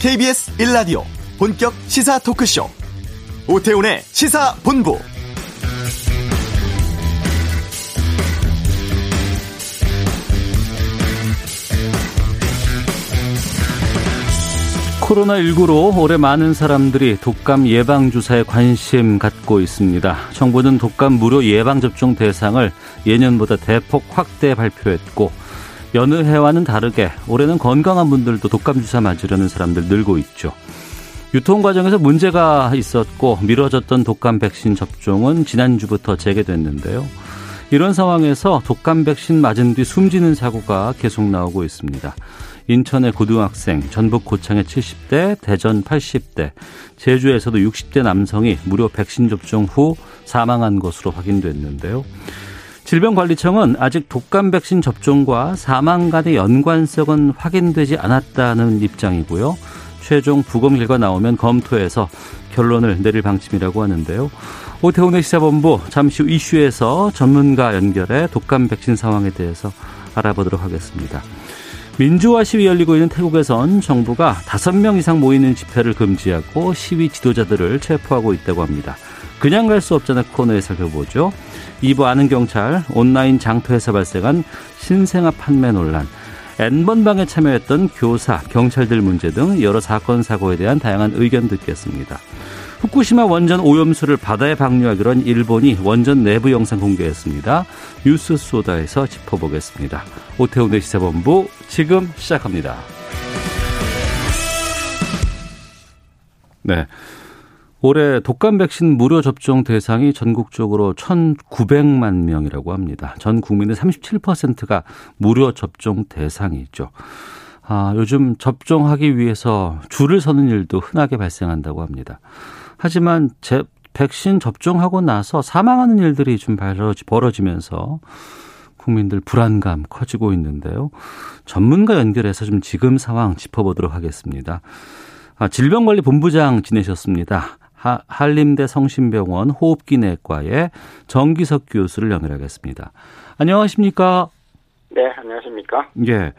KBS 1라디오 본격 시사 토크쇼 오태훈의 시사본부 코로나19로 올해 많은 사람들이 독감 예방주사에 관심 갖고 있습니다. 정부는 독감 무료 예방접종 대상을 예년보다 대폭 확대 발표했고, 여느 해와는 다르게 올해는 건강한 분들도 독감 주사 맞으려는 사람들 늘고 있죠. 유통 과정에서 문제가 있었고 미뤄졌던 독감 백신 접종은 지난주부터 재개됐는데요. 이런 상황에서 독감 백신 맞은 뒤 숨지는 사고가 계속 나오고 있습니다. 인천의 고등학생, 전북 고창의 70대, 대전 80대, 제주에서도 60대 남성이 무료 백신 접종 후 사망한 것으로 확인됐는데요. 질병관리청은 아직 독감 백신 접종과 사망 간의 연관성은 확인되지 않았다는 입장이고요. 최종 부검 결과 나오면 검토해서 결론을 내릴 방침이라고 하는데요. 오태훈의 시사본부 잠시 후 이슈에서 전문가 연결해 독감 백신 상황에 대해서 알아보도록 하겠습니다. 민주화 시위 열리고 있는 태국에선 정부가 다섯 명 이상 모이는 집회를 금지하고 시위 지도자들을 체포하고 있다고 합니다. 그냥 갈 수 없잖아 코너에 살펴보죠. 2부 아는 경찰 온라인 장터에서 발생한 신생아 판매 논란 N번방에 참여했던 교사, 경찰들 문제 등 여러 사건 사고에 대한 다양한 의견 듣겠습니다. 후쿠시마 원전 오염수를 바다에 방류하기로 한 일본이 원전 내부 영상 공개했습니다. 뉴스 소다에서 짚어보겠습니다. 오태훈의 시사본부 지금 시작합니다. 네. 올해 독감 백신 무료 접종 대상이 전국적으로 1,900만 명이라고 합니다. 전 국민의 37%가 무료 접종 대상이죠. 아, 요즘 접종하기 위해서 줄을 서는 일도 흔하게 발생한다고 합니다. 하지만 제 백신 접종하고 나서 사망하는 일들이 좀 벌어지면서 국민들 불안감 커지고 있는데요. 전문가 연결해서 좀 지금 상황 짚어보도록 하겠습니다. 아, 질병관리본부장 지내셨습니다. 하, 한림대 성심병원 호흡기내과의 정기석 교수를 연결하겠습니다. 안녕하십니까? 네, 안녕하십니까? 예.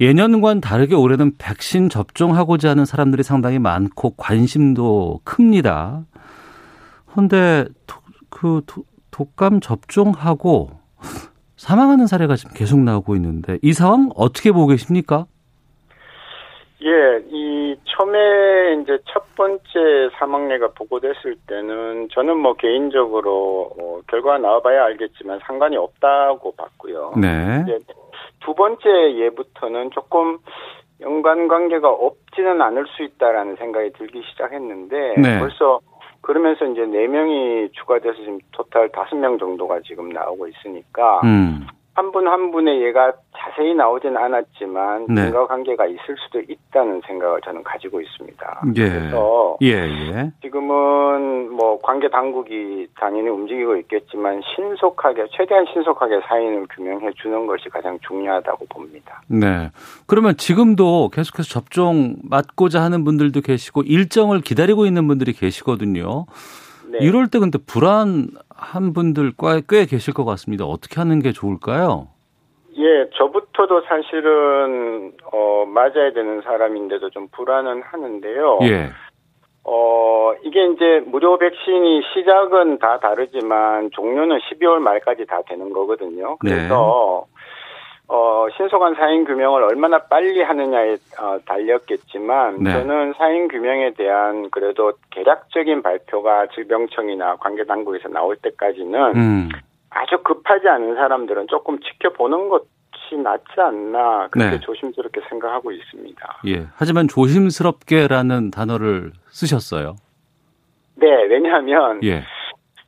예년과는 다르게 올해는 백신 접종하고자 하는 사람들이 상당히 많고 관심도 큽니다. 그런데 그 독감 접종하고 사망하는 사례가 지금 계속 나오고 있는데 이 상황 어떻게 보고 계십니까? 예, 이 처음에 이제 첫 번째 사망례가 보고됐을 때는 저는 뭐 개인적으로 어, 결과가 나와봐야 알겠지만 상관이 없다고 봤고요. 네. 이제 두 번째 예부터는 조금 연관관계가 없지는 않을 수 있다라는 생각이 들기 시작했는데 네. 벌써 그러면서 이제 네 명이 추가돼서 지금 토탈 다섯 명 정도가 지금 나오고 있으니까 음. 한 분한 분의 예가 자세히 나오진 않았지만 네. 인과 관계가 있을 수도 있다는 생각을 저는 가지고 있습니다. 예. 그래서 예, 예. 지금은 뭐 관계 당국이 당연히 움직이고 있겠지만 신속하게 최대한 신속하게 사인을 규명해 주는 것이 가장 중요하다고 봅니다. 네. 그러면 지금도 계속해서 접종 맞고자 하는 분들도 계시고 일정을 기다리고 있는 분들이 계시거든요. 네. 이럴 때 근데 불안 한 분들 꽤, 꽤 계실 것 같습니다. 어떻게 하는 게 좋을까요? 예, 저부터도 사실은 어 맞아야 되는 사람인데도 좀 불안은 하는데요. 예. 어, 이게 이제 무료 백신이 시작은 다 다르지만 종료는 12월 말까지 다 되는 거거든요. 그래서 어, 신속한 사인 규명을 얼마나 빨리 하느냐에 어, 달렸겠지만 네. 저는 사인 규명에 대한 그래도 개략적인 발표가 질병청이나 관계 당국에서 나올 때까지는 음. 아주 급하지 않은 사람들은 조금 지켜보는 것이 낫지 않나 그렇게 네. 조심스럽게 생각하고 있습니다. 예. 하지만 조심스럽게라는 단어를 쓰셨어요. 네, 왜냐하면 예.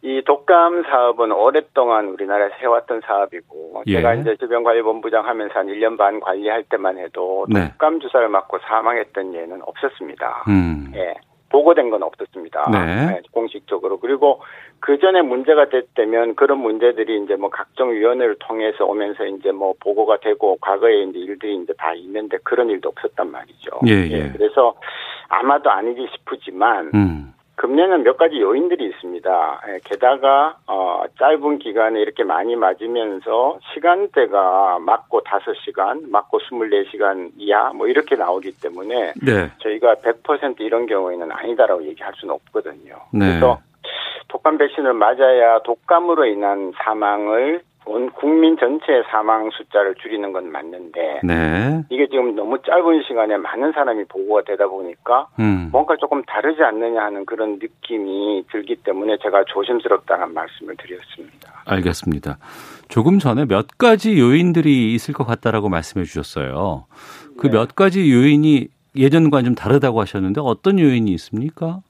이 독감 사업은 오랫동안 우리나라에서 해왔던 사업이고 예. 제가 이제 질병관리본부장 하면서 한 1년 반 관리할 때만 해도 네. 독감 주사를 맞고 사망했던 예는 없었습니다. 음. 예. 보고된 건 없었습니다. 네. 예, 공식적으로. 그리고 그 전에 문제가 됐다면 그런 문제들이 이제 뭐 각종 위원회를 통해서 오면서 이제 뭐 보고가 되고 과거에 이제 일들이 이제 다 있는데 그런 일도 없었단 말이죠. 예, 예. 그래서 아마도 아니지 싶지만 음. 금년은 몇 가지 요인들이 있습니다. 예, 게다가 어, 짧은 기간에 이렇게 많이 맞으면서 시간대가 맞고 5시간, 맞고 24시간 이하 뭐 이렇게 나오기 때문에 네. 저희가 100% 이런 경우에는 아니다라고 얘기할 수는 없거든요. 네. 그래서 독감 백신을 맞아야 독감으로 인한 사망을 온 국민 전체의 사망 숫자를 줄이는 건 맞는데 네. 이게 지금 너무 짧은 시간에 많은 사람이 보고가 되다 보니까 음. 뭔가 조금 다르지 않느냐 하는 그런 느낌이 들기 때문에 제가 조심스럽다는 말씀을 드렸습니다. 알겠습니다. 조금 전에 몇 가지 요인들이 있을 것 같다라고 말씀해 주셨어요. 그몇 네. 가지 요인이 예전과 좀 다르다고 하셨는데 어떤 요인이 있습니까?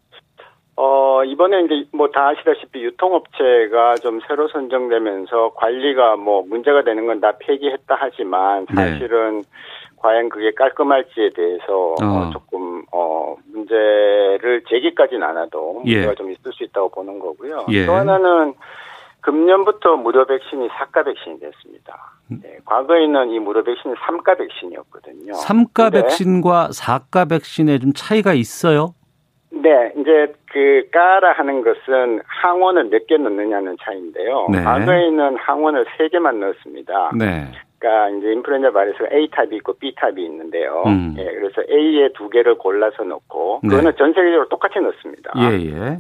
어, 이번에 이제 뭐 다 아시다시피 유통업체가 좀 새로 선정되면서 관리가 뭐 문제가 되는 건 다 폐기했다 하지만 네. 사실은 네. 과연 그게 깔끔할지에 대해서 어. 어, 조금 어 문제를 제기까지는 않아도 예. 문제가 예. 좀 있을 수 있다고 보는 거고요. 예. 또 하나는 금년부터 무료 백신이 4가 백신이 됐습니다. 음. 네, 과거에는 이 무료 백신이 3가 백신이었거든요. 3가 백신과 4가 백신에 좀 차이가 있어요? 네, 이제 그 가라 하는 것은 항원을 몇 개 넣느냐는 차이인데요. 네. 과거에는 항원을 세 개만 넣었습니다. 네. 그러니까 이제 인플루엔자 바이러스가 A 타입이 있고 B 타입이 있는데요. 음. 예, 그래서 A에 두 개를 골라서 넣고 네. 그거는 전 세계적으로 똑같이 넣습니다. 예, 예.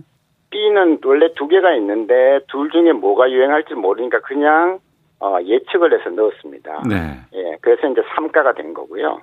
B는 원래 두 개가 있는데 둘 중에 뭐가 유행할지 모르니까 그냥 어, 예측을 해서 넣었습니다. 네. 예, 그래서 이제 3가가 된 거고요.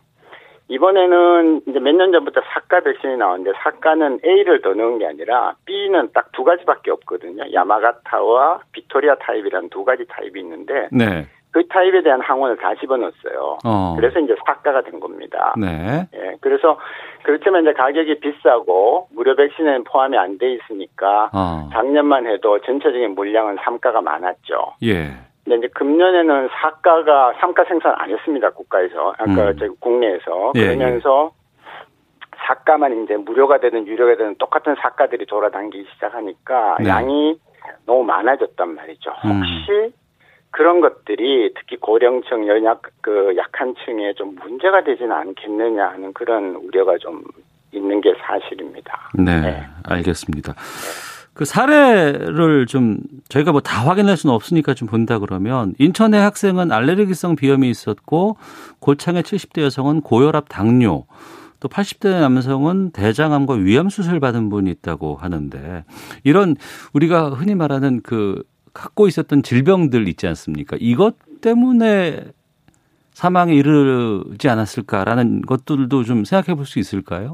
이번에는 이제 몇 년 전부터 사가 백신이 나왔는데 사가는 A를 더 넣은 게 아니라 B는 딱 두 가지밖에 없거든요. 야마가타와 빅토리아 타입이라는 두 가지 타입이 있는데 네. 그 타입에 대한 항원을 다 집어넣었어요. 어. 그래서 이제 사가가 된 겁니다. 네. 예, 그래서 그렇지만 이제 가격이 비싸고 무료 백신에는 포함이 안 돼 있으니까 어. 작년만 해도 전체적인 물량은 3가가 많았죠. 예. 근데 이제 금년에는 사가가 삼가 생산 안 했습니다 국가에서 아까 음. 국내에서 예, 예. 그러면서 예. 사가만 이제 무료가 되든 유료가 되든 똑같은 사가들이 돌아다니기 시작하니까 네. 양이 너무 많아졌단 말이죠. 음. 혹시 음. 그런 것들이 특히 고령층 연약 그 약한 층에 좀 문제가 되지는 않겠느냐 하는 그런 우려가 좀 있는 게 사실입니다. 네, 네. 알겠습니다. 네. 그 사례를 좀 저희가 뭐 다 확인할 수는 없으니까 좀 본다 그러면 인천의 학생은 알레르기성 비염이 있었고 골창의 70대 여성은 고혈압 당뇨 또 80대 남성은 대장암과 위암 수술 받은 분이 있다고 하는데 이런 우리가 흔히 말하는 그 갖고 있었던 질병들 있지 않습니까? 이것 때문에 사망에 이르지 않았을까라는 것들도 좀 생각해 볼 수 있을까요?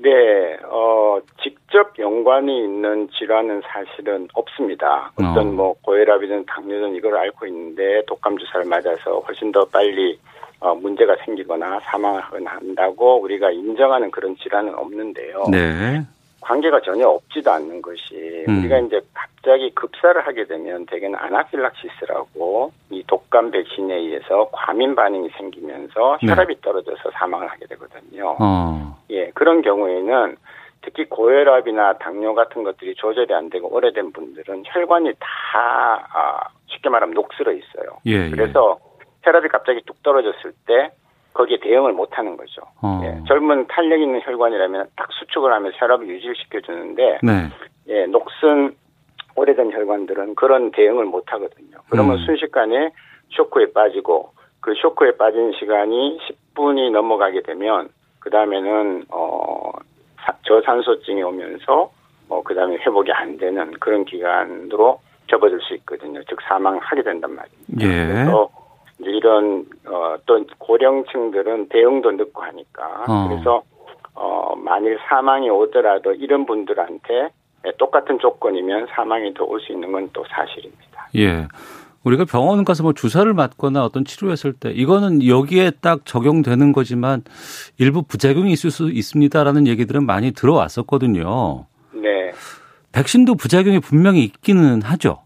네, 어, 직접 연관이 있는 질환은 사실은 없습니다. 어떤 어. 뭐 고혈압이든 당뇨든 이걸 앓고 있는데 독감 주사를 맞아서 훨씬 더 빨리 어, 문제가 생기거나 사망하거나 한다고 우리가 인정하는 그런 질환은 없는데요. 네. 관계가 전혀 없지도 않는 것이 음. 우리가 이제 갑자기 급사를 하게 되면 대개는 아나필락시스라고 이 독감 백신에 의해서 과민 반응이 생기면서 네. 혈압이 네. 떨어져서 사망을 하게 되거든요. 어. 예, 그런 경우에는 특히 고혈압이나 당뇨 같은 것들이 조절이 안 되고 오래된 분들은 혈관이 다 아, 쉽게 말하면 녹슬어 있어요. 예, 예. 그래서 혈압이 갑자기 뚝 떨어졌을 때 거기에 대응을 못 하는 거죠. 어. 예, 젊은 탄력 있는 혈관이라면 딱 수축을 하면서 혈압을 유지시켜 주는데 네. 예, 녹슨 오래된 혈관들은 그런 대응을 못 하거든요. 그러면 음. 순식간에 쇼크에 빠지고 그 쇼크에 빠진 시간이 10분이 넘어가게 되면 그 다음에는 어 저산소증이 오면서 어 그다음에 회복이 안 되는 그런 기간으로 접어들 수 있거든요. 즉 사망하게 된단 말입니다. 예. 그래서 이런 어또 고령층들은 대응도 늦고 하니까 어. 그래서 어 만일 사망이 오더라도 이런 분들한테 똑같은 조건이면 사망이 더 올 수 있는 건 또 사실입니다. 예. 우리가 병원 가서 뭐 주사를 맞거나 어떤 치료했을 때 이거는 여기에 딱 적용되는 거지만 일부 부작용이 있을 수 있습니다라는 얘기들은 많이 들어왔었거든요. 네. 백신도 부작용이 분명히 있기는 하죠.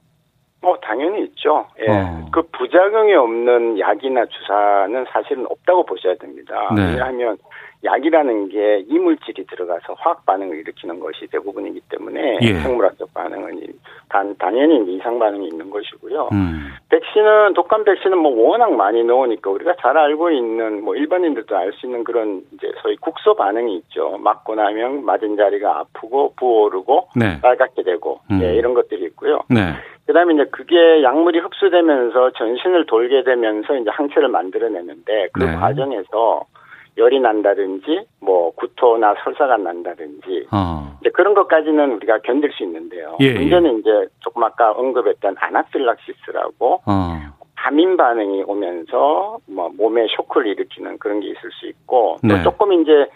당연히 있죠. 예. 어. 그 부작용이 없는 약이나 주사는 사실은 없다고 보셔야 됩니다. 네. 왜냐하면 약이라는 게 이물질이 들어가서 화학 반응을 일으키는 것이 대부분이기 때문에 예. 생물학적 반응은 단, 당연히 이상 반응이 있는 것이고요. 음. 백신은 독감 백신은 뭐 워낙 많이 넣으니까 우리가 잘 알고 있는 뭐 일반인들도 알 수 있는 그런 이제 소위 국소 반응이 있죠. 맞고 나면 맞은 자리가 아프고 부어오르고 네. 빨갛게 되고 음. 예, 이런 것들이 있고요. 네. 그다음에 이제 그게 약물이 흡수되면서 전신을 돌게 되면서 이제 항체를 만들어내는데 그 네. 과정에서 열이 난다든지 뭐 구토나 설사가 난다든지 어. 이제 그런 것까지는 우리가 견딜 수 있는데요. 예, 예. 문제는 예. 이제 조금 아까 언급했던 아나필락시스라고 어. 과민 반응이 오면서 뭐 몸에 쇼크를 일으키는 그런 게 있을 수 있고 네. 또 조금 이제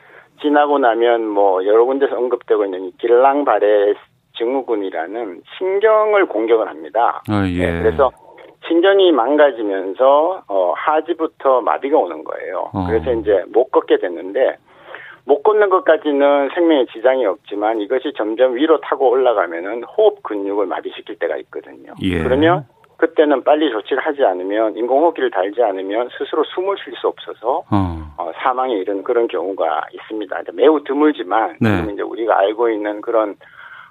지나고 나면 뭐 여러 군데서 언급되고 있는 길랑바레 증후군이라는 신경을 공격을 합니다. 어, 예. 네, 그래서 신경이 망가지면서 어, 하지부터 마비가 오는 거예요. 어. 그래서 이제 못 걷게 됐는데 못 걷는 것까지는 생명에 지장이 없지만 이것이 점점 위로 타고 올라가면은 호흡 근육을 마비시킬 때가 있거든요. 예. 그러면 그때는 빨리 조치를 하지 않으면 인공호흡기를 달지 않으면 스스로 숨을 쉴 수 없어서 어. 어, 사망에 이른 그런 경우가 있습니다. 매우 드물지만 네. 지금 이제 우리가 알고 있는 그런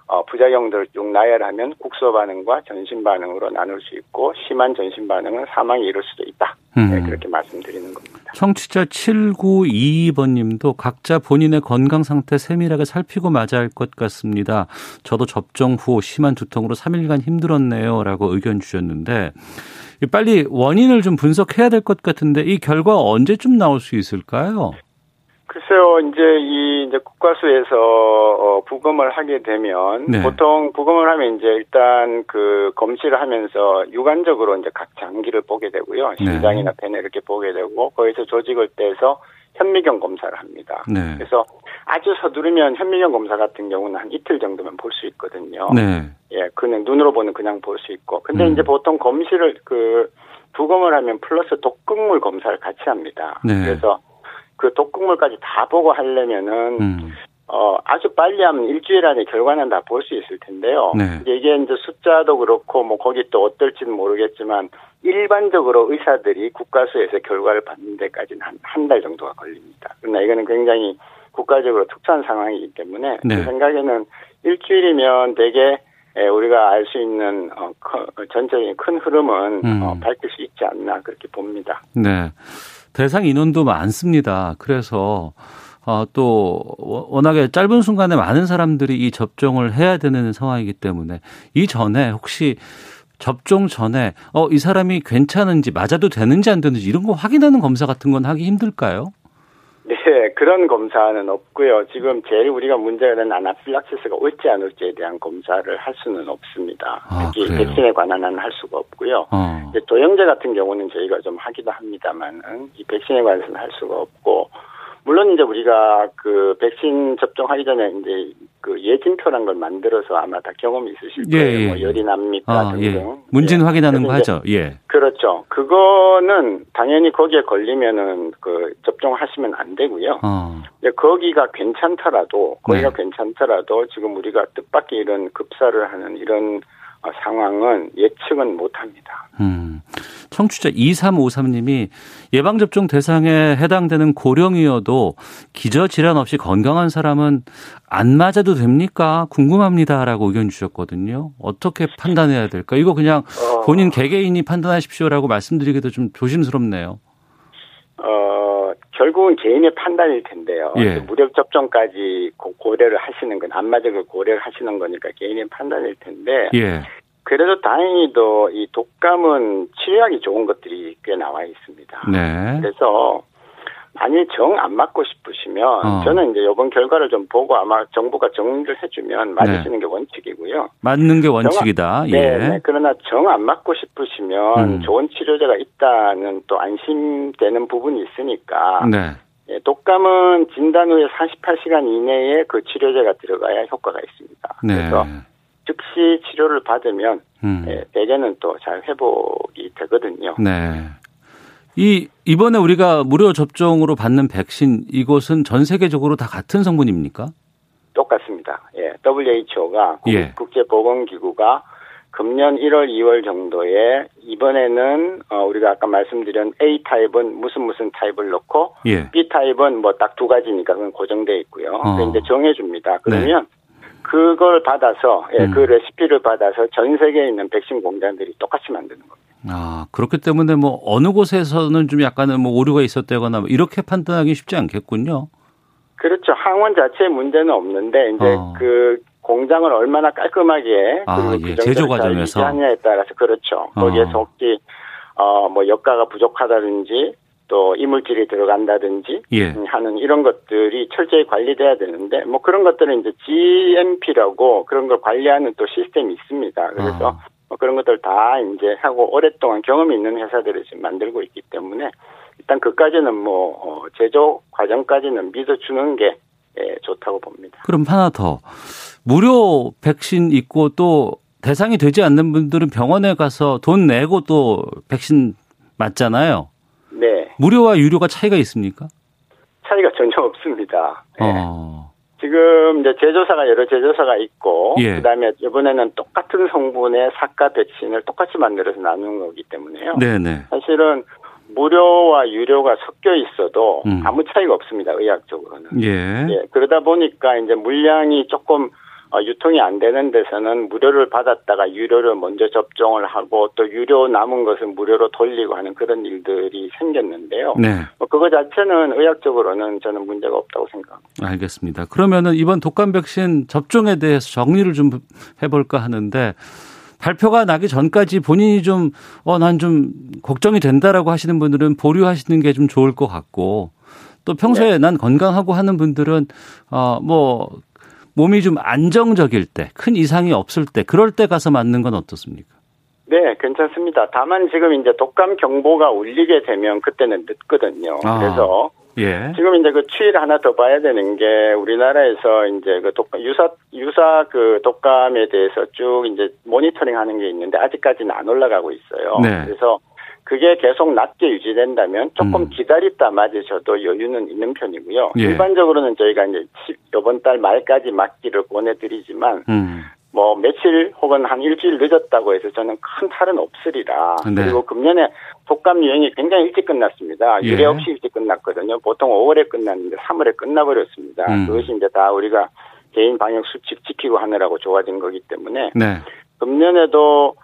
어, 부작용들을 쭉 나열하면 국소 반응과 전신 반응으로 나눌 수 있고 심한 전신 반응은 사망이 이를 수도 있다. 음. 네, 그렇게 말씀드리는 겁니다. 청취자 7922번 님도 각자 본인의 건강 상태 세밀하게 살피고 맞아야 할 것 같습니다. 저도 접종 후 심한 두통으로 3일간 힘들었네요. 라고 의견 주셨는데 빨리 원인을 좀 분석해야 될 것 같은데 이 결과 언제쯤 나올 수 있을까요? 글쎄요, 이제 이 이제 국가수에서 어, 부검을 하게 되면 네. 보통 부검을 하면 이제 일단 그 검시를 하면서 유관적으로 이제 각 장기를 보게 되고요, 네. 심장이나 네. 폐를 이렇게 보게 되고 거기서 조직을 떼서 현미경 검사를 합니다. 네. 그래서 아주 서두르면 현미경 검사 같은 경우는 한 이틀 정도면 볼 수 있거든요. 네. 예, 그냥 눈으로 보는 그냥 볼 수 있고. 근데 음. 이제 보통 검시를 그 부검을 하면 플러스 독극물 검사를 같이 합니다. 네. 그래서 그 독극물까지 다 보고 하려면은 음. 어, 아주 빨리 하면 일주일 안에 결과는 다 볼 수 있을 텐데요. 네. 이게 이제 숫자도 그렇고 뭐 거기 또 어떨지는 모르겠지만 일반적으로 의사들이 국가수에서 결과를 받는 데까지는 한 한 달 정도가 걸립니다. 그러나 이거는 굉장히 국가적으로 특수한 상황이기 때문에 네. 제 생각에는 일주일이면 대개 우리가 알 수 있는 어, 전체적인 큰 흐름은 음. 어, 밝힐 수 있지 않나 그렇게 봅니다. 네. 대상 인원도 많습니다. 그래서 어, 또 워낙에 짧은 순간에 많은 사람들이 이 접종을 해야 되는 상황이기 때문에 이 전에 혹시 접종 전에 어, 이 사람이 괜찮은지 맞아도 되는지 안 되는지 이런 거 확인하는 검사 같은 건 하기 힘들까요? 네, 그런 검사는 없고요. 지금 제일 우리가 문제가 되는 아나필락시스가 올지 안 올지에 대한 검사를 할 수는 없습니다. 아, 특히 그래요? 백신에 관한 한할 수가 없고요. 어. 조영제 같은 경우는 저희가 좀 하기도 합니다만은 이 백신에 관해서는 할 수가 없고 물론 이제 우리가 그 백신 접종하기 전에 이제 그 예진표란 걸 만들어서 아마 다 경험이 있으실 예, 거예요. 예, 예. 뭐 열이 납니까 아, 등등. 예. 문진 예. 확인하는 거 하죠. 예. 그렇죠. 그거는 당연히 거기에 걸리면은 그 접종하시면 안 되고요. 어. 거기가 괜찮더라도 거기가 네. 괜찮더라도 지금 우리가 뜻밖의 이런 급사를 하는 이런 어, 상황은 예측은 못합니다. 음. 청취자 2353님이 예방접종 대상에 해당되는 고령이어도 기저질환 없이 건강한 사람은 안 맞아도 됩니까? 궁금합니다 라고 의견 주셨거든요. 어떻게 판단해야 될까? 이거 그냥 어. 본인 개개인이 판단하십시오라고 말씀드리기도 좀 조심스럽네요. 어, 결국은 개인의 판단일 텐데요. 예. 무력 접종까지 고려를 하시는 건, 안 맞은 걸 고려를 하시는 거니까 개인의 판단일 텐데. 예. 그래도 다행히도 이 독감은 치료하기 좋은 것들이 꽤 나와 있습니다. 네. 그래서 만일 정안 맞고 싶으시면 어. 저는 이제 이번 결과를 좀 보고 아마 정부가 정리를 해주면 맞으시는 네. 게 원칙이고요. 맞는 게 원칙이다. 정, 예. 네, 네. 그러나 정 안 맞고 싶으시면 음. 좋은 치료제가 있다는 또 안심되는 부분이 있으니까. 네. 예, 독감은 진단 후에 48시간 이내에 그 치료제가 들어가야 효과가 있습니다. 네. 그래서 즉시 치료를 받으면 음. 예, 대개는 또 잘 회복이 되거든요. 네. 이 이번에 우리가 무료 접종으로 받는 백신 이곳은 전 세계적으로 다 같은 성분입니까? 똑같습니다. 예, WHO가 예. 국제보건기구가 금년 1월, 2월 정도에 이번에는 어 우리가 아까 말씀드린 A 타입은 무슨 무슨 타입을 넣고 예. B 타입은 뭐 딱 두 가지니까 그건 고정돼 있고요. 어. 이제 정해줍니다. 그러면 네. 그걸 받아서 예, 음. 그 레시피를 받아서 전 세계에 있는 백신 공장들이 똑같이 만드는 겁니다. 아 그렇기 때문에 뭐 어느 곳에서는 좀 약간은 뭐 오류가 있었다거나 뭐 이렇게 판단하기 쉽지 않겠군요. 그렇죠. 항원 자체의 문제는 없는데 이제 어. 그 공장을 얼마나 깔끔하게 아, 그리고 예. 그 제조 과정에서 하냐에 따라서 그렇죠. 어. 거기에서 혹시 어뭐 역가가 부족하다든지 또 이물질이 들어간다든지 예. 하는 이런 것들이 철저히 관리돼야 되는데 뭐 그런 것들은 이제 GMP라고 그런 걸 관리하는 또 시스템이 있습니다. 그래서 어. 뭐 그런 것들 다 이제 하고 오랫동안 경험이 있는 회사들이 지금 만들고 있기 때문에 일단 그까지는 뭐 어, 제조 과정까지는 믿어주는 게 예, 좋다고 봅니다. 그럼 하나 더 무료 백신 있고 또 대상이 되지 않는 분들은 병원에 가서 돈 내고 또 백신 맞잖아요. 네. 무료와 유료가 차이가 있습니까? 차이가 전혀 없습니다. 네. 어. 지금 이제 제조사가 여러 제조사가 있고 예. 그다음에 이번에는 똑같은 성분의 사과 백신을 똑같이 만들어서 나누는 거기 때문에요. 네네. 사실은 무료와 유료가 섞여 있어도 음. 아무 차이가 없습니다. 의학적으로는. 예. 예. 그러다 보니까 이제 물량이 조금 어, 유통이 안 되는 데서는 무료를 받았다가 유료를 먼저 접종을 하고 또 유료 남은 것은 무료로 돌리고 하는 그런 일들이 생겼는데요. 네. 뭐 그거 자체는 의학적으로는 저는 문제가 없다고 생각합니다. 알겠습니다. 그러면은 이번 독감 백신 접종에 대해서 정리를 좀 해볼까 하는데 발표가 나기 전까지 본인이 좀, 어, 난 좀 걱정이 된다라고 하시는 분들은 보류하시는 게 좀 좋을 것 같고 또 평소에 네. 난 건강하고 하는 분들은, 어, 뭐, 몸이 좀 안정적일 때, 큰 이상이 없을 때, 그럴 때 가서 맞는 건 어떻습니까? 네, 괜찮습니다. 다만 지금 이제 독감 경보가 울리게 되면 그때는 늦거든요. 아. 그래서 예. 지금 이제 그 추이를 하나 더 봐야 되는 게 우리나라에서 이제 그 독감 유사 유사 그 독감에 대해서 쭉 이제 모니터링 하는 게 있는데 아직까지는 안 올라가고 있어요. 네. 그래서 그게 계속 낮게 유지된다면 조금 음. 기다렸다 맞으셔도 여유는 있는 편이고요. 예. 일반적으로는 저희가 이제 이번 달 말까지 맞기를 보내드리지만 음. 뭐 며칠 혹은 한 일주일 늦었다고 해서 저는 큰 탈은 없으리라. 네. 그리고 금년에 독감 유행이 굉장히 일찍 끝났습니다. 예. 유례 없이 일찍 끝났거든요. 보통 5월에 끝났는데 3월에 끝나버렸습니다. 음. 그것이 이제 다 우리가 개인 방역 수칙 지키고 하느라고 좋아진 거기 때문에 네. 금년에도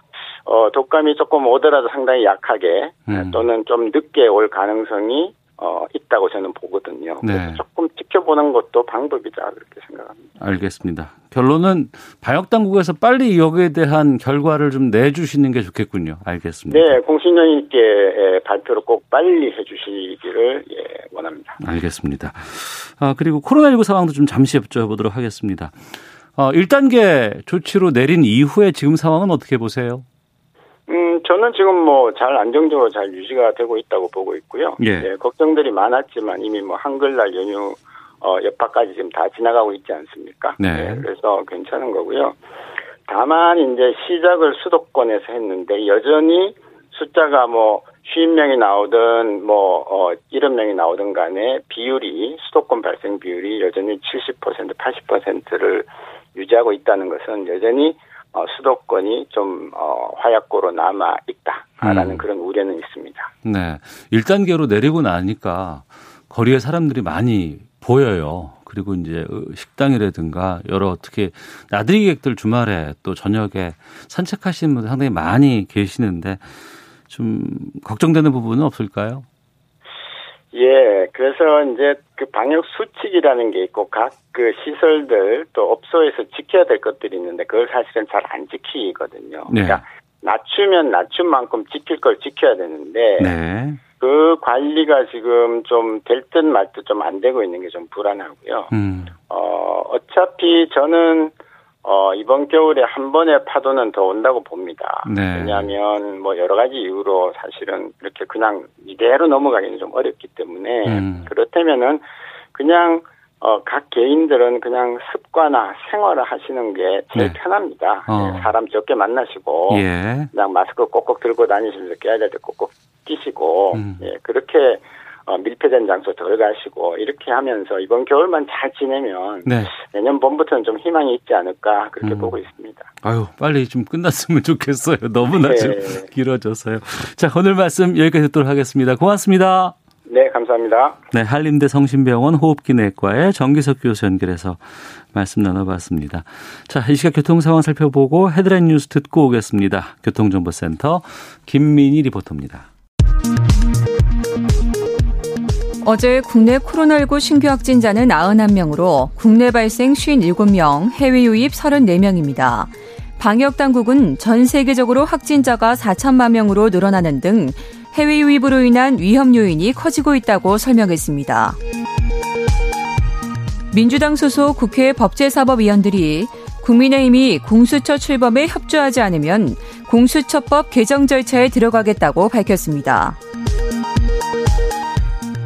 어, 독감이 조금 오더라도 상당히 약하게 음. 또는 좀 늦게 올 가능성이 어, 있다고 저는 보거든요. 네. 조금 지켜보는 것도 방법이다 그렇게 생각합니다. 알겠습니다. 결론은 방역 당국에서 빨리 여기에 대한 결과를 좀 내주시는 게 좋겠군요. 알겠습니다. 네, 공신력 있게 발표를 꼭 빨리 해주시기를 예, 원합니다. 알겠습니다. 아, 그리고 코로나19 상황도 좀 잠시 여쭤보도록 하겠습니다. 어, 1단계 조치로 내린 이후에 지금 상황은 어떻게 보세요? 음, 저는 지금 뭐 잘 안정적으로 잘 유지가 되고 있다고 보고 있고요. 예. 예 걱정들이 많았지만 이미 뭐 한글날 연휴 어, 여파까지 지금 다 지나가고 있지 않습니까? 네. 네. 그래서 괜찮은 거고요. 다만 이제 시작을 수도권에서 했는데 여전히 숫자가 뭐 50명이 나오든 뭐 어, 70명이 나오든 간에 비율이 수도권 발생 비율이 여전히 70% 80%를 유지하고 있다는 것은 여전히 어, 수도권이 좀 어, 화약고로 남아 있다라는 음. 그런 우려는 있습니다. 네, 1단계로 내리고 나니까 거리에 사람들이 많이 보여요. 그리고 이제 식당이라든가 여러 어떻게 나들이 객들 주말에 또 저녁에 산책하시는 분들 상당히 많이 계시는데 좀 걱정되는 부분은 없을까요? 예, 그래서 이제 그 방역 수칙이라는 게 있고 각 그 시설들 또 업소에서 지켜야 될 것들이 있는데 그걸 사실은 잘 안 지키거든요. 네. 그러니까 낮추면 낮춘 만큼 지킬 걸 지켜야 되는데 네. 그 관리가 지금 좀 될 듯 말 듯 좀 안 되고 있는 게 좀 불안하고요. 음. 어, 어차피 저는 어, 이번 겨울에 한 번의 파도는 더 온다고 봅니다. 네. 왜냐하면 뭐 여러 가지 이유로 사실은 이렇게 그냥 이대로 넘어가기는 좀 어렵기 때문에 음. 그렇다면은 그냥 어, 각 개인들은 그냥 습관화 생활을 하시는 게 제일 네. 편합니다. 어. 네, 사람 적게 만나시고 예. 그냥 마스크 꼭꼭 들고 다니시면서 껴야 될 때 꼭꼭 끼시고 음. 예, 그렇게 어, 밀폐된 장소 들어가시고 이렇게 하면서 이번 겨울만 잘 지내면 네. 내년 봄부터는 좀 희망이 있지 않을까 그렇게 음. 보고 있습니다. 아유 빨리 좀 끝났으면 좋겠어요. 너무나 네. 좀 길어져서요. 자 오늘 말씀 여기까지 듣도록 하겠습니다. 고맙습니다. 네, 감사합니다. 네, 한림대 성심병원 호흡기내과의 정기석 교수 연결해서 말씀 나눠봤습니다. 자, 이 시각 교통 상황 살펴보고 헤드라인 뉴스 듣고 오겠습니다. 교통정보센터 김민희 리포터입니다. 어제 국내 코로나19 신규 확진자는 91명으로 국내 발생 57명, 해외 유입 34명입니다. 방역 당국은 전 세계적으로 확진자가 4천만 명으로 늘어나는 등 해외 유입으로 인한 위험 요인이 커지고 있다고 설명했습니다. 민주당 소속 국회 법제사법위원들이 국민의힘이 공수처 출범에 협조하지 않으면 공수처법 개정 절차에 들어가겠다고 밝혔습니다.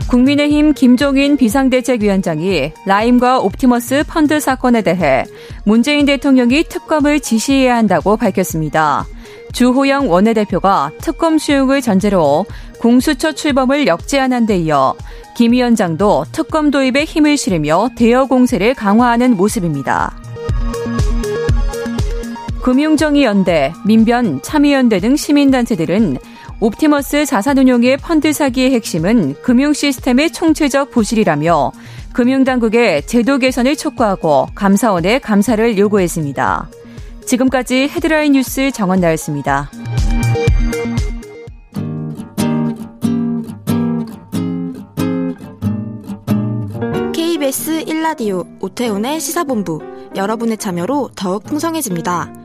국민의힘 김종인 비상대책위원장이 라임과 옵티머스 펀드 사건에 대해 문재인 대통령이 특검을 지시해야 한다고 밝혔습니다. 주호영 원내대표가 특검 수용을 전제로 공수처 출범을 역제안한 데 이어 김 위원장도 특검 도입에 힘을 실으며 대여 공세를 강화하는 모습입니다. 금융정의연대, 민변, 참여연대 등 시민단체들은 옵티머스 자산운용의 펀드 사기의 핵심은 금융 시스템의 총체적 부실이라며 금융당국의 제도 개선을 촉구하고 감사원에 감사를 요구했습니다. 지금까지 헤드라인 뉴스 정원 나였습니다. KBS 1라디오 오태훈의 시사본부 여러분의 참여로 더욱 풍성해집니다.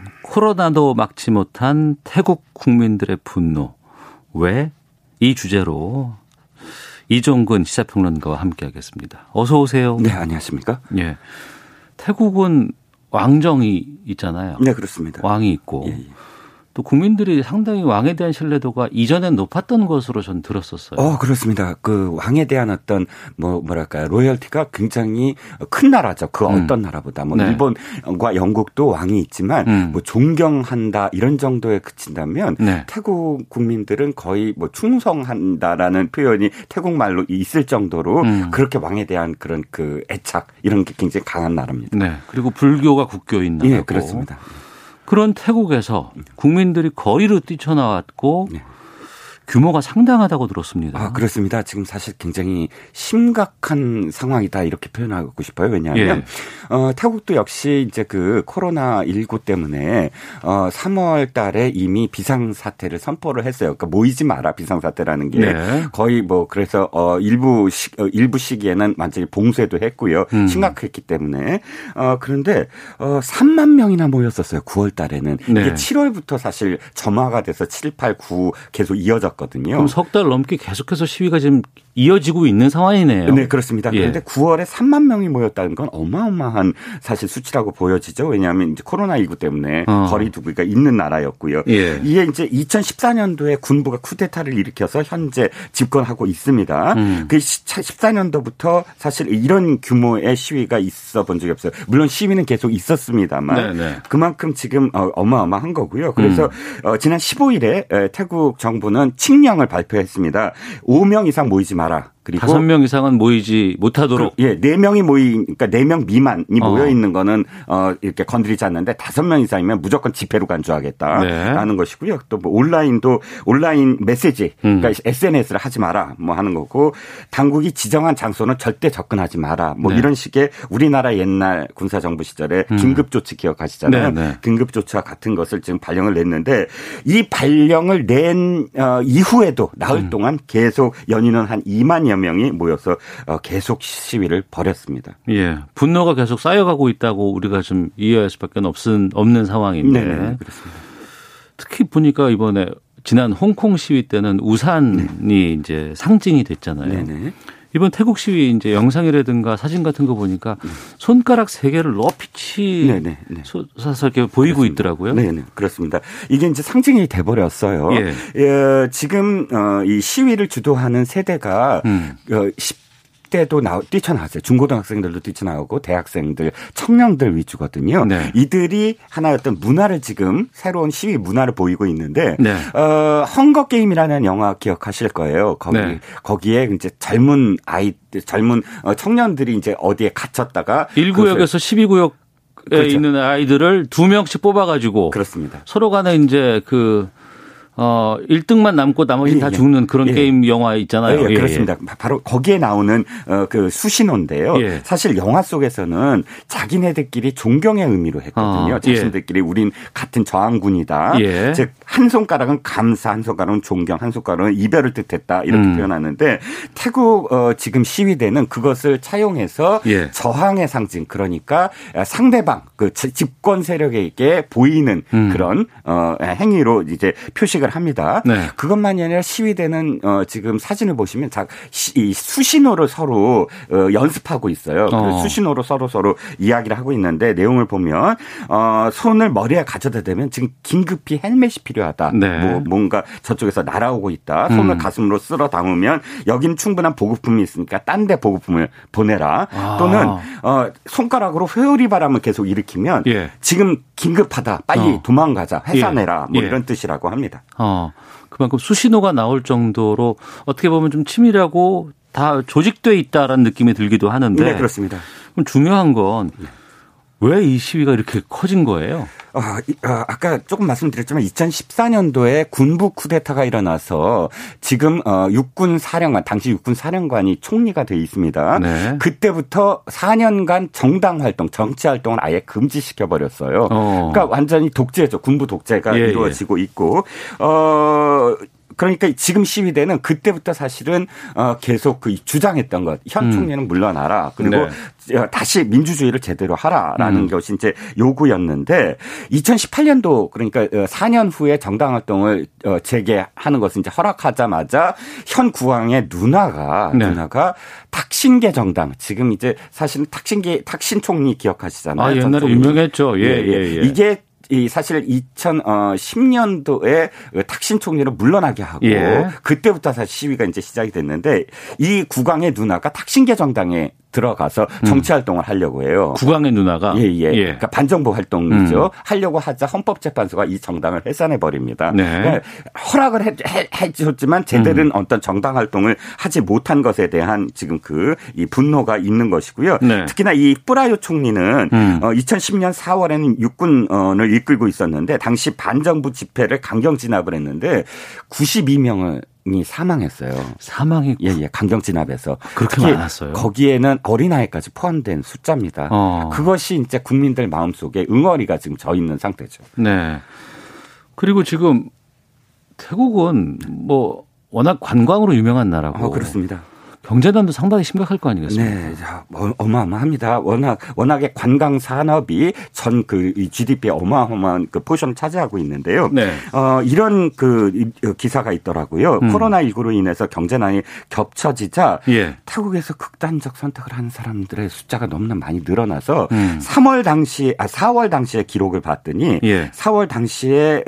코로나도 막지 못한 태국 국민들의 분노. 왜? 이 주제로 이종근 시사평론가와 함께하겠습니다. 어서 오세요. 네, 안녕하십니까? 예. 태국은 왕정이 있잖아요. 네, 그렇습니다. 왕이 있고 예, 예. 또 국민들이 상당히 왕에 대한 신뢰도가 이전엔 높았던 것으로 전 들었었어요. 어, 그렇습니다. 그 왕에 대한 어떤 뭐 뭐랄까요 로열티가 굉장히 큰 나라죠. 그 음. 어떤 나라보다 뭐 네. 일본과 영국도 왕이 있지만 음. 뭐 존경한다 이런 정도에 그친다면 네. 태국 국민들은 거의 뭐 충성한다라는 표현이 태국 말로 있을 정도로 음. 그렇게 왕에 대한 그런 그 애착 이런 게 굉장히 강한 나라입니다. 네. 그리고 불교가 국교인 나라고. 예, 그렇습니다. 그런 태국에서 국민들이 거리로 뛰쳐나왔고 네. 규모가 상당하다고 들었습니다. 아, 그렇습니다. 지금 사실 굉장히 심각한 상황이다 이렇게 표현하고 싶어요. 왜냐하면 예. 어, 태국도 역시 이제 그 코로나 19 때문에 어, 3월 달에 이미 비상 사태를 선포를 했어요. 그러니까 모이지 마라 비상 사태라는 게 네. 거의 뭐 그래서 어 일부 시, 어, 일부 시기에는 완전히 봉쇄도 했고요. 음. 심각했기 때문에 어 그런데 어 3만 명이나 모였었어요. 9월 달에는 네. 이게 7월부터 사실 점화가 돼서 7, 8, 9 계속 이어졌 있었거든요. 그럼 석 달 넘게 계속해서 시위가 지금 이어지고 있는 상황이네요. 네, 그렇습니다. 예. 그런데 9월에 3만 명이 모였다는 건 어마어마한 사실 수치라고 보여지죠. 왜냐하면 이제 코로나19 때문에 어. 거리 두기가 있는 나라였고요. 예. 이게 이제 2014년도에 군부가 쿠데타를 일으켜서 현재 집권하고 있습니다. 음. 그 14년도부터 사실 이런 규모의 시위가 있어 본 적이 없어요. 물론 시위는 계속 있었습니다만 네네. 네. 그만큼 지금 어, 어마어마한 거고요. 그래서 음. 지난 15일에 태국 정부는 칙령을 발표했습니다. 5명 이상 모이지 마라. 그리고 다섯 명 이상은 모이지 못하도록 그, 예, 네 명이 모이 그러니까 네명 미만이 어. 모여 있는 거는 어 이렇게 건드리지 않는데 다섯 명 이상이면 무조건 집회로 간주하겠다라는 네. 것이고요. 또뭐 온라인도 온라인 메시지 그러니까 음. SNS를 하지 마라 뭐 하는 거고 당국이 지정한 장소는 절대 접근하지 마라 뭐 네. 이런 식의 우리나라 옛날 군사 정부 시절에 음. 긴급 조치 기억하시잖아요. 네, 네. 긴급 조치와 같은 것을 지금 발령을 냈는데 이 발령을 낸 어, 이후에도 나흘 음. 동안 계속 연인은 한 2만 여 명이 모여서 어, 계속 시위를 벌였습니다. 예. 분노가 계속 쌓여가고 있다고 우리가 좀 이해할 수밖에 없은, 없는 상황인데. 네, 네, 그렇습니다. 특히 보니까 이번에 지난 홍콩 시위 때는 우산이 네. 이제 상징이 됐잖아요. 네네. 이번 태국 시위 이제 영상이라든가 사진 같은 거 보니까 네. 손가락 세 개를 러피치 쏟아서 네, 네, 이렇게 보이고 그렇습니다. 있더라고요. 네, 네, 그렇습니다. 이게 이제 상징이 돼 버렸어요. 예. 예. 지금 어, 이 시위를 주도하는 세대가 음. 어, 10 20대도 나, 뛰쳐나왔어요. 중고등학생들도 뛰쳐나오고 대학생들, 청년들 위주거든요. 네. 이들이 하나의 어떤 문화를 지금 새로운 시위 문화를 보이고 있는데 네. 어, 헝거 게임이라는 영화 기억하실 거예요. 거기 네. 거기에 이제 젊은 아이 젊은 어, 청년들이 이제 어디에 갇혔다가 1구역에서 12구역 그렇죠. 있는 아이들을 두 명씩 뽑아가지고 그렇습니다. 서로 간에 이제 그 어 1등만 남고 나머지 예, 다 예. 죽는 그런 예. 게임 영화 있잖아요. 예, 예 그렇습니다. 바로 거기에 나오는 어 그 수신호인데요. 예. 사실 영화 속에서는 자기네들끼리 존경의 의미로 했거든요. 어, 자신들끼리 우린 같은 저항군이다. 즉 한 손가락은 감사, 한 손가락은 존경, 한 손가락은 이별을 뜻했다 이렇게 음. 표현하는데 태국 어 지금 시위대는 그것을 차용해서 저항의 상징 그러니까 상대방 그 집권 세력에게 보이는 음. 그런 어 행위로 이제 표시 인식을 합니다. 네. 그것만이 아니라 시위대는 어, 지금 사진을 보시면 자, 이 수신호를 서로 어, 연습하고 있어요. 그 어. 그 수신호로 서로 서로 이야기를 하고 있는데 내용을 보면 어, 손을 머리에 가져다 대면 지금 긴급히 헬멧이 필요하다. 네. 뭐 뭔가 저쪽에서 날아오고 있다. 손을 음. 가슴으로 쓸어 담으면 여기는 충분한 보급품이 있으니까 딴 데 보급품을 보내라. 아. 또는 어, 손가락으로 회오리 바람을 계속 일으키면 예. 지금 긴급하다. 빨리 어. 도망가자. 회사내라. 예. 뭐 예. 이런 뜻이라고 합니다. 어, 그만큼 수신호가 나올 정도로 어떻게 보면 좀 치밀하고 다 조직돼 있다라는 느낌이 들기도 하는데. 네, 그렇습니다. 그럼 중요한 건 네. 왜 이 시위가 이렇게 커진 거예요? 어, 어, 아까 조금 말씀드렸지만 2014년도에 군부 쿠데타가 일어나서 지금 어, 육군 사령관 당시 육군 사령관이 총리가 돼 있습니다. 네. 그때부터 4년간 정당 활동, 정치 활동을 아예 금지시켜 버렸어요. 어. 그러니까 완전히 독재죠. 군부 독재가 예, 예. 이루어지고 예. 있고 어 그러니까 지금 시위대는 그때부터 사실은 어 계속 그 주장했던 것. 현 음. 총리는 물러나라. 그리고 네. 다시 민주주의를 제대로 하라라는 음. 것이 이제 요구였는데 2018년도 그러니까 4년 어, 후에 정당 활동을 어, 재개하는 것을 이제 허락하자마자 현 국왕의 누나가 네. 누나가 탁신계 정당 지금 이제 사실은 탁신계 탁신 총리 기억하시잖아요. 아 옛날에 유명했죠. 예, 예, 예. 예. 이게 이 사실 2010년도에 어, 탁신 총리를 물러나게 하고 예. 그때부터 사실 시위가 이제 시작이 됐는데 이 국왕의 누나가 탁신계 정당에 들어가서 음. 정치 활동을 하려고 해요. 국왕의 누나가 예, 예. 예. 그러니까 반정부 활동이죠. 음. 하려고 하자 헌법재판소가 이 정당을 해산해 버립니다. 네. 그러니까 허락을 해, 해, 해 줬지만 제대로 음. 어떤 정당 활동을 하지 못한 것에 대한 지금 그 이 분노가 있는 것이고요. 네. 특히나 이 뿌라요 총리는 음. 어, 2010년 4월에는 육군을 이끌고 있었는데 당시 반정부 집회를 강경 진압을 했는데 92명을 이 사망했어요. 사망이 예, 예, 강경 진압에서 그렇게 많았어요. 거기에는 어린아이까지 포함된 숫자입니다. 어. 그것이 이제 국민들 마음속에 응어리가 지금 져 있는 상태죠. 네. 그리고 지금 태국은 뭐 워낙 관광으로 유명한 나라고. 어, 그렇습니다. 경제난도 상당히 심각할 거 아니겠습니까? 네, 어마어마합니다. 워낙 워낙에 관광 산업이 전 그 GDP에 어마어마한 그 포션을 차지하고 있는데요. 네. 어, 이런 그 기사가 있더라고요. 음. 코로나 19로 인해서 경제난이 겹쳐지자 예. 태국에서 극단적 선택을 하는 사람들의 숫자가 너무나 많이 늘어나서 음. 3월 당시 아 4월 당시에 기록을 봤더니 예. 4월 당시에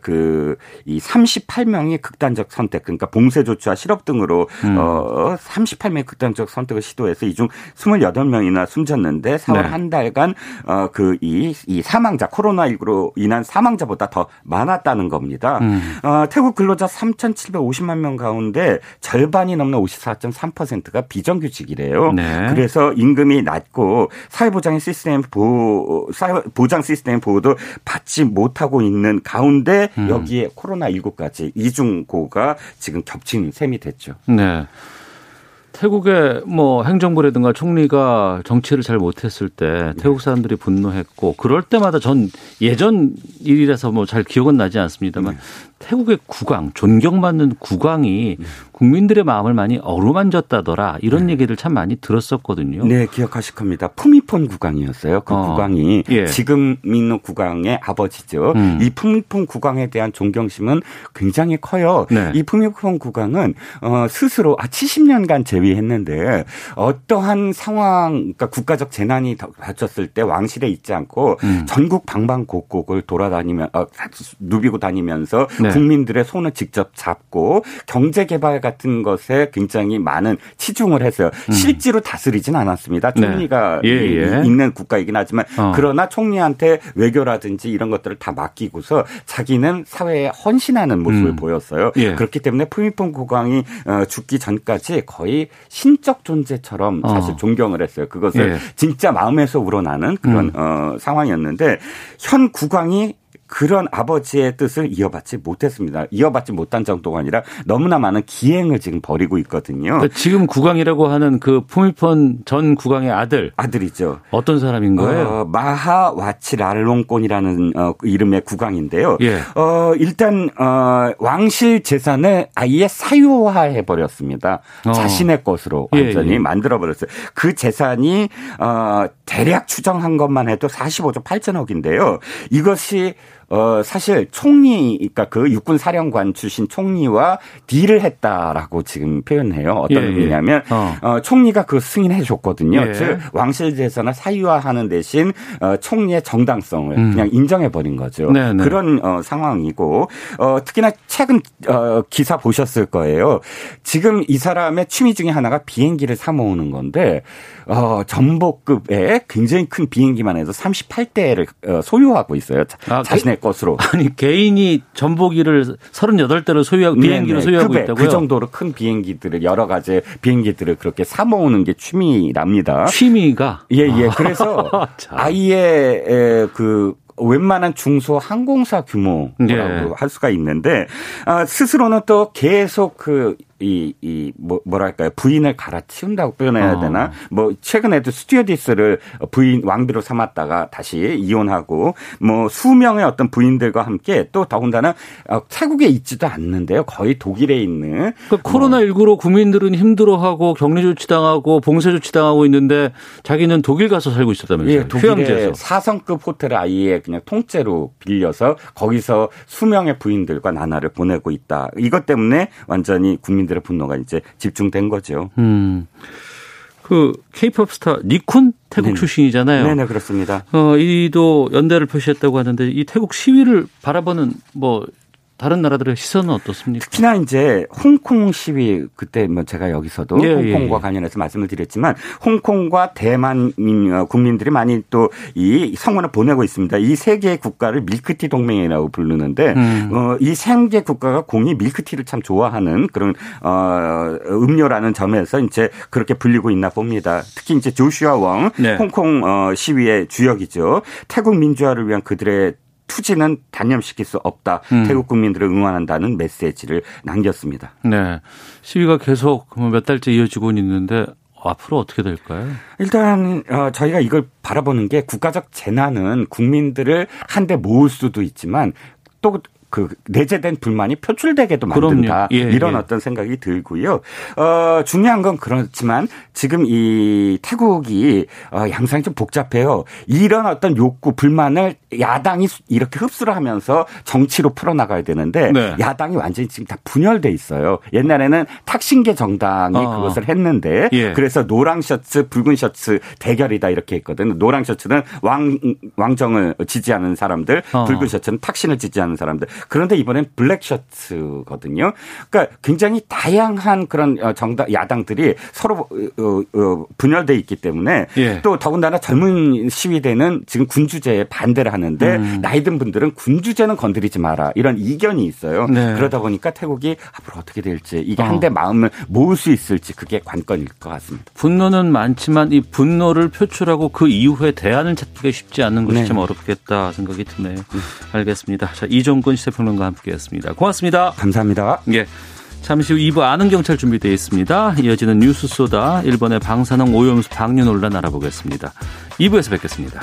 그이 38명이 극단적 선택 그러니까 봉쇄 조치와 실업 등으로 음. 어 38명의 극단적 선택을 시도해서 이 중 28명이나 숨졌는데 4월 네. 한 달간 어 그이 이 사망자 코로나19로 인한 사망자보다 더 많았다는 겁니다. 음. 어 태국 근로자 3,750만 명 가운데 절반이 넘는 54.3%가 비정규직이래요. 네. 그래서 임금이 낮고 사회보장의 시스템 보호 사회 보장 시스템 보호도 받지 못하고 있는 가운데 음. 여기에 코로나19까지 이중고가 지금 겹친 셈이 됐죠. 네. 태국의 뭐 행정부라든가 총리가 정치를 잘 못했을 때 태국 사람들이 분노했고 그럴 때마다 전 예전 일이라서 뭐 잘 기억은 나지 않습니다만 네. 태국의 국왕, 존경받는 국왕이 국민들의 마음을 많이 어루만졌다더라 이런 네. 얘기를 참 많이 들었었거든요. 네, 기억하실 겁니다. 푸미폰 국왕이었어요. 그 어. 국왕이 예. 지금 있는 국왕의 아버지죠. 음. 이 푸미폰 국왕에 대한 존경심은 굉장히 커요. 네. 이 푸미폰 국왕은 어, 스스로 아 70년간 재위했는데 어떠한 상황, 그러니까 국가적 재난이 닥쳤을 때 왕실에 있지 않고 음. 전국 방방곡곡을 돌아다니면 어, 누비고 다니면서 네. 국민들의 손을 직접 잡고 경제 개발 같은 것에 굉장히 많은 치중을 했어요. 음. 실제로 다스리진 않았습니다. 네. 총리가 네. 예, 예. 있는 국가이긴 하지만 어. 그러나 총리한테 외교라든지 이런 것들을 다 맡기고서 자기는 사회에 헌신하는 모습을 음. 보였어요. 예. 그렇기 때문에 푸미폰 국왕이 어, 죽기 전까지 거의 신적 존재처럼 어. 사실 존경을 했어요. 그것을 예. 진짜 마음에서 우러나는 그런 음. 어, 상황이었는데 현 국왕이 그런 아버지의 뜻을 이어받지 못했습니다. 이어받지 못한 정도가 아니라 너무나 많은 기행을 지금 벌이고 있거든요. 그러니까 지금 국왕이라고 하는 그 포미폰 전 국왕의 아들. 아들이죠. 어떤 사람인 거예요? 어, 마하와치 랄롱콘이라는 어, 이름의 국왕인데요. 예. 어, 일단 어, 왕실 재산을 아예 사유화해 버렸습니다. 어. 자신의 것으로 예, 완전히 예, 예. 만들어 버렸어요. 그 재산이 어, 대략 추정한 것만 해도 45조 8천억인데요. 이것이 어, 사실 총리, 그러니까 그 육군 사령관 출신 총리와 딜을 했다라고 지금 표현해요. 어떤 예, 예. 의미냐면, 어. 어. 총리가 그 승인해 줬거든요. 예. 즉, 왕실 재산을 사유화하는 대신, 어, 총리의 정당성을 음. 그냥 인정해 버린 거죠. 네네. 네. 그런, 어, 상황이고, 어, 특히나 최근, 어, 기사 보셨을 거예요. 지금 이 사람의 취미 중에 하나가 비행기를 사 모으는 건데, 어, 전복급의 굉장히 큰 비행기만 해도 38대를 어, 소유하고 있어요. 아, 자신의 것으로. 아니, 개인이 전복기를 38대를 소유하고 비행기를. 소유하고 급에, 있다고요? 그 정도로 큰 비행기들을 여러 가지 비행기들을 그렇게 사 모으는 게 취미랍니다. 취미가? 예, 예. 그래서 아예 그 웬만한 중소 항공사 규모라고 네. 할 수가 있는데 아, 스스로는 또 계속 그 이, 이, 뭐, 뭐랄까요. 부인을 갈아치운다고 표현해야 어. 되나? 뭐, 최근에도 스튜어디스를 부인, 왕비로 삼았다가 다시 이혼하고, 뭐, 수명의 어떤 부인들과 함께 또 더군다나 어, 태국에 있지도 않는데요. 거의 독일에 있는. 그 코로나19로 뭐. 국민들은 힘들어하고 격리 조치당하고 봉쇄 조치당하고 있는데 자기는 독일 가서 살고 있었다면서요. 예, 독일에 4성급 호텔을 아예 그냥 통째로 빌려서 거기서 수명의 부인들과 나날을 보내고 있다. 이것 때문에 완전히 국민들 국민들의 분노가 이제 집중된 거죠. 음. 그 케이팝 스타 니쿤 태국 네. 출신이잖아요. 네네 그렇습니다. 어 이도 연대를 표시했다고 하는데 이 태국 시위를 바라보는 뭐 다른 나라들의 시선은 어떻습니까? 특히나 이제 홍콩 시위 그때 뭐 제가 여기서도 예, 홍콩과 예, 예. 관련해서 말씀을 드렸지만 홍콩과 대만 어, 국민들이 많이 또 이 성원을 보내고 있습니다. 이 세 개의 국가를 밀크티 동맹이라고 부르는데 음. 어, 이세 개 국가가 공이 밀크티를 참 좋아하는 그런 어, 음료라는 점에서 이제 그렇게 불리고 있나 봅니다. 특히 이제 조슈아 웡 네. 홍콩 어, 시위의 주역이죠. 태국 민주화를 위한 그들의 투지는 단념시킬 수 없다. 음. 태국 국민들을 응원한다는 메시지를 남겼습니다. 네. 시위가 계속 뭐몇 달째 이어지고 있는데 앞으로 어떻게 될까요? 일단 어, 저희가 이걸 바라보는 게 국가적 재난은 국민들을 한데 모을 수도 있지만 또 그 내재된 불만이 표출되게도 만든다. 예, 이런 예. 어떤 생각이 들고요. 어, 중요한 건 그렇지만 지금 이 태국이 어, 양상이 좀 복잡해요. 이런 어떤 욕구, 불만을 야당이 이렇게 흡수를 하면서 정치로 풀어나가야 되는데 네. 야당이 완전히 지금 다 분열돼 있어요. 옛날에는 탁신계 정당이 어. 그것을 했는데 예. 그래서 노랑 셔츠, 붉은 셔츠 대결이다 이렇게 했거든. 노랑 셔츠는 왕 왕정을 지지하는 사람들, 어. 붉은 셔츠는 탁신을 지지하는 사람들. 그런데 이번엔 블랙 셔츠거든요. 그러니까 굉장히 다양한 그런 어, 정당 야당들이 서로 어, 어, 분열돼 있기 때문에 예. 또 더군다나 젊은 시위대는 지금 군주제에 반대를 하는데 음. 나이든 분들은 군주제는 건드리지 마라 이런 이견이 있어요. 네. 그러다 보니까 태국이 앞으로 어떻게 될지 이게 어. 한대 마음을 모을 수 있을지 그게 관건일 것 같습니다. 분노는 많지만 이 분노를 표출하고 그 이후에 대안을 찾기가 쉽지 않는 것이 네. 좀 어렵겠다 생각이 드네요. 음. 알겠습니다. 자 이종근 씨 시사평론가 함께했습니다. 고맙습니다. 감사합니다. 예. 잠시 후 2부 아는 경찰 준비되어 있습니다. 이어지는 뉴스 소다 일본의 방사능 오염수 방류 논란 알아보겠습니다. 2부에서 뵙겠습니다.